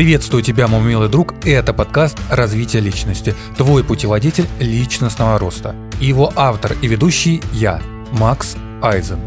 Приветствую тебя, мой милый друг, это подкаст «Развитие личности», твой путеводитель личностного роста. его автор и ведущий я, Макс Айзен.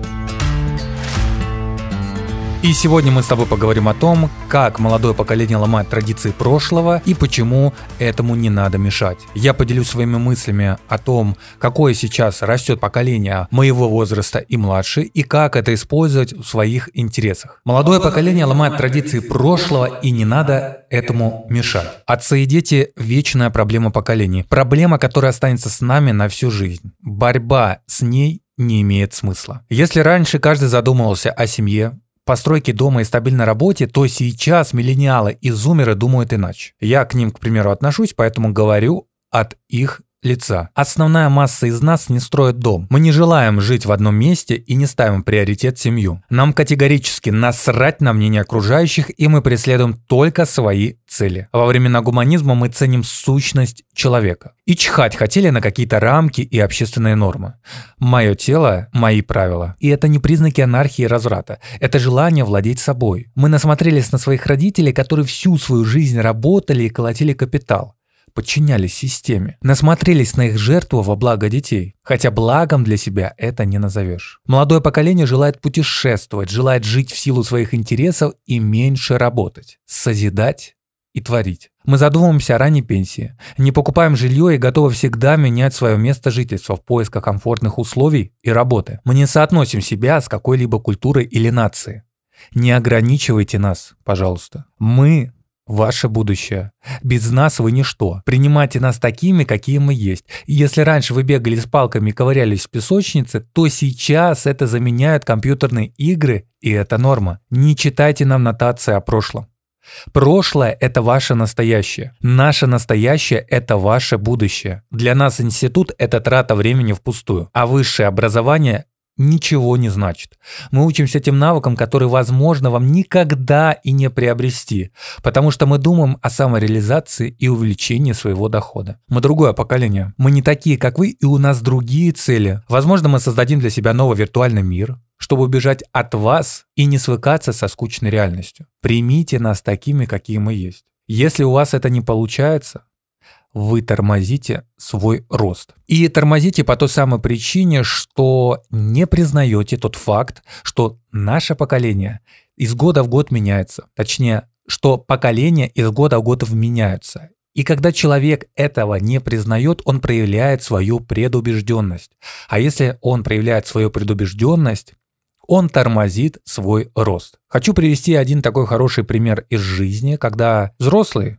И сегодня мы с тобой поговорим о том, как молодое поколение ломает традиции прошлого и почему этому не надо мешать. Я поделюсь своими мыслями о том, какое сейчас растет поколение моего возраста и младше, и как это использовать в своих интересах. Молодое поколение ломает традиции прошлого, и не надо этому мешать. Отцы и дети – вечная проблема поколений. Проблема, которая останется с нами на всю жизнь. Борьба с ней не имеет смысла. Если раньше каждый задумывался о семье, постройке дома и стабильной работе, то сейчас миллениалы и зумеры думают иначе. Я к ним, к примеру, отношусь, поэтому говорю от их лица. Основная масса из нас не строит дом. Мы не желаем жить в одном месте и не ставим приоритет семью. Нам категорически насрать на мнение окружающих, и мы преследуем только свои цели. Во времена гуманизма мы ценим сущность человека. И чихать хотели на какие-то рамки и общественные нормы. Мое тело – мои правила. И это не признаки анархии и разврата. Это желание владеть собой. Мы насмотрелись на своих родителей, которые всю свою жизнь работали и колотили капитал подчинялись системе, насмотрелись на их жертву во благо детей. Хотя благом для себя это не назовешь. Молодое поколение желает путешествовать, желает жить в силу своих интересов и меньше работать, созидать и творить. Мы задумываемся о ранней пенсии, не покупаем жилье и готовы всегда менять свое место жительства в поисках комфортных условий и работы. Мы не соотносим себя с какой-либо культурой или нацией. Не ограничивайте нас, пожалуйста. Мы Ваше будущее. Без нас вы ничто. Принимайте нас такими, какие мы есть. И если раньше вы бегали с палками и ковырялись в песочнице, то сейчас это заменяют компьютерные игры, и это норма. Не читайте нам нотации о прошлом. Прошлое – это ваше настоящее. Наше настоящее – это ваше будущее. Для нас институт – это трата времени впустую, а высшее образование ничего не значит. Мы учимся тем навыкам, которые, возможно, вам никогда и не приобрести, потому что мы думаем о самореализации и увеличении своего дохода. Мы другое поколение. Мы не такие, как вы, и у нас другие цели. Возможно, мы создадим для себя новый виртуальный мир, чтобы убежать от вас и не свыкаться со скучной реальностью. Примите нас такими, какие мы есть. Если у вас это не получается, вы тормозите свой рост. И тормозите по той самой причине, что не признаете тот факт, что наше поколение из года в год меняется. Точнее, что поколения из года в год меняются. И когда человек этого не признает, он проявляет свою предубежденность. А если он проявляет свою предубежденность, он тормозит свой рост. Хочу привести один такой хороший пример из жизни, когда взрослый,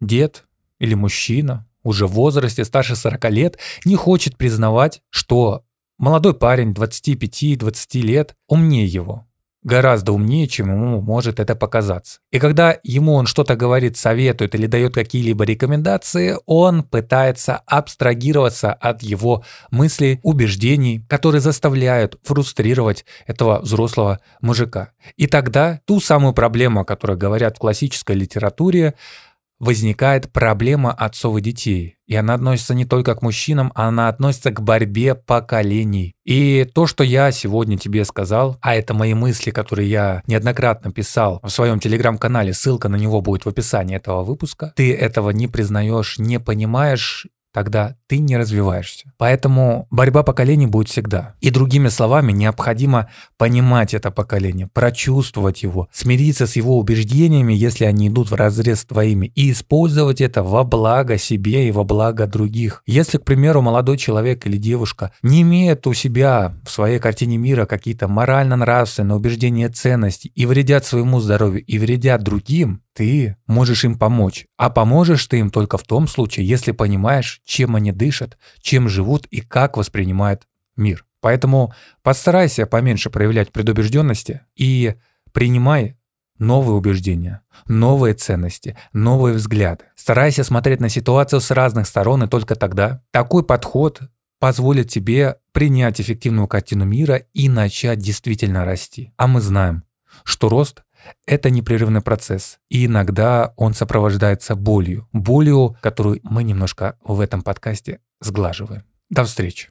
дед, или мужчина уже в возрасте старше 40 лет не хочет признавать, что молодой парень 25-20 лет умнее его. Гораздо умнее, чем ему может это показаться. И когда ему он что-то говорит, советует или дает какие-либо рекомендации, он пытается абстрагироваться от его мыслей, убеждений, которые заставляют фрустрировать этого взрослого мужика. И тогда ту самую проблему, о которой говорят в классической литературе, возникает проблема отцов и детей. И она относится не только к мужчинам, она относится к борьбе поколений. И то, что я сегодня тебе сказал, а это мои мысли, которые я неоднократно писал в своем телеграм-канале, ссылка на него будет в описании этого выпуска, ты этого не признаешь, не понимаешь тогда ты не развиваешься. Поэтому борьба поколений будет всегда. И другими словами, необходимо понимать это поколение, прочувствовать его, смириться с его убеждениями, если они идут в разрез с твоими, и использовать это во благо себе и во благо других. Если, к примеру, молодой человек или девушка не имеет у себя в своей картине мира какие-то морально-нравственные убеждения, ценности и вредят своему здоровью, и вредят другим, ты можешь им помочь. А поможешь ты им только в том случае, если понимаешь, чем они дышат, чем живут и как воспринимают мир. Поэтому постарайся поменьше проявлять предубежденности и принимай новые убеждения, новые ценности, новые взгляды. Старайся смотреть на ситуацию с разных сторон, и только тогда такой подход позволит тебе принять эффективную картину мира и начать действительно расти. А мы знаем, что рост это непрерывный процесс, и иногда он сопровождается болью. Болью, которую мы немножко в этом подкасте сглаживаем. До встречи.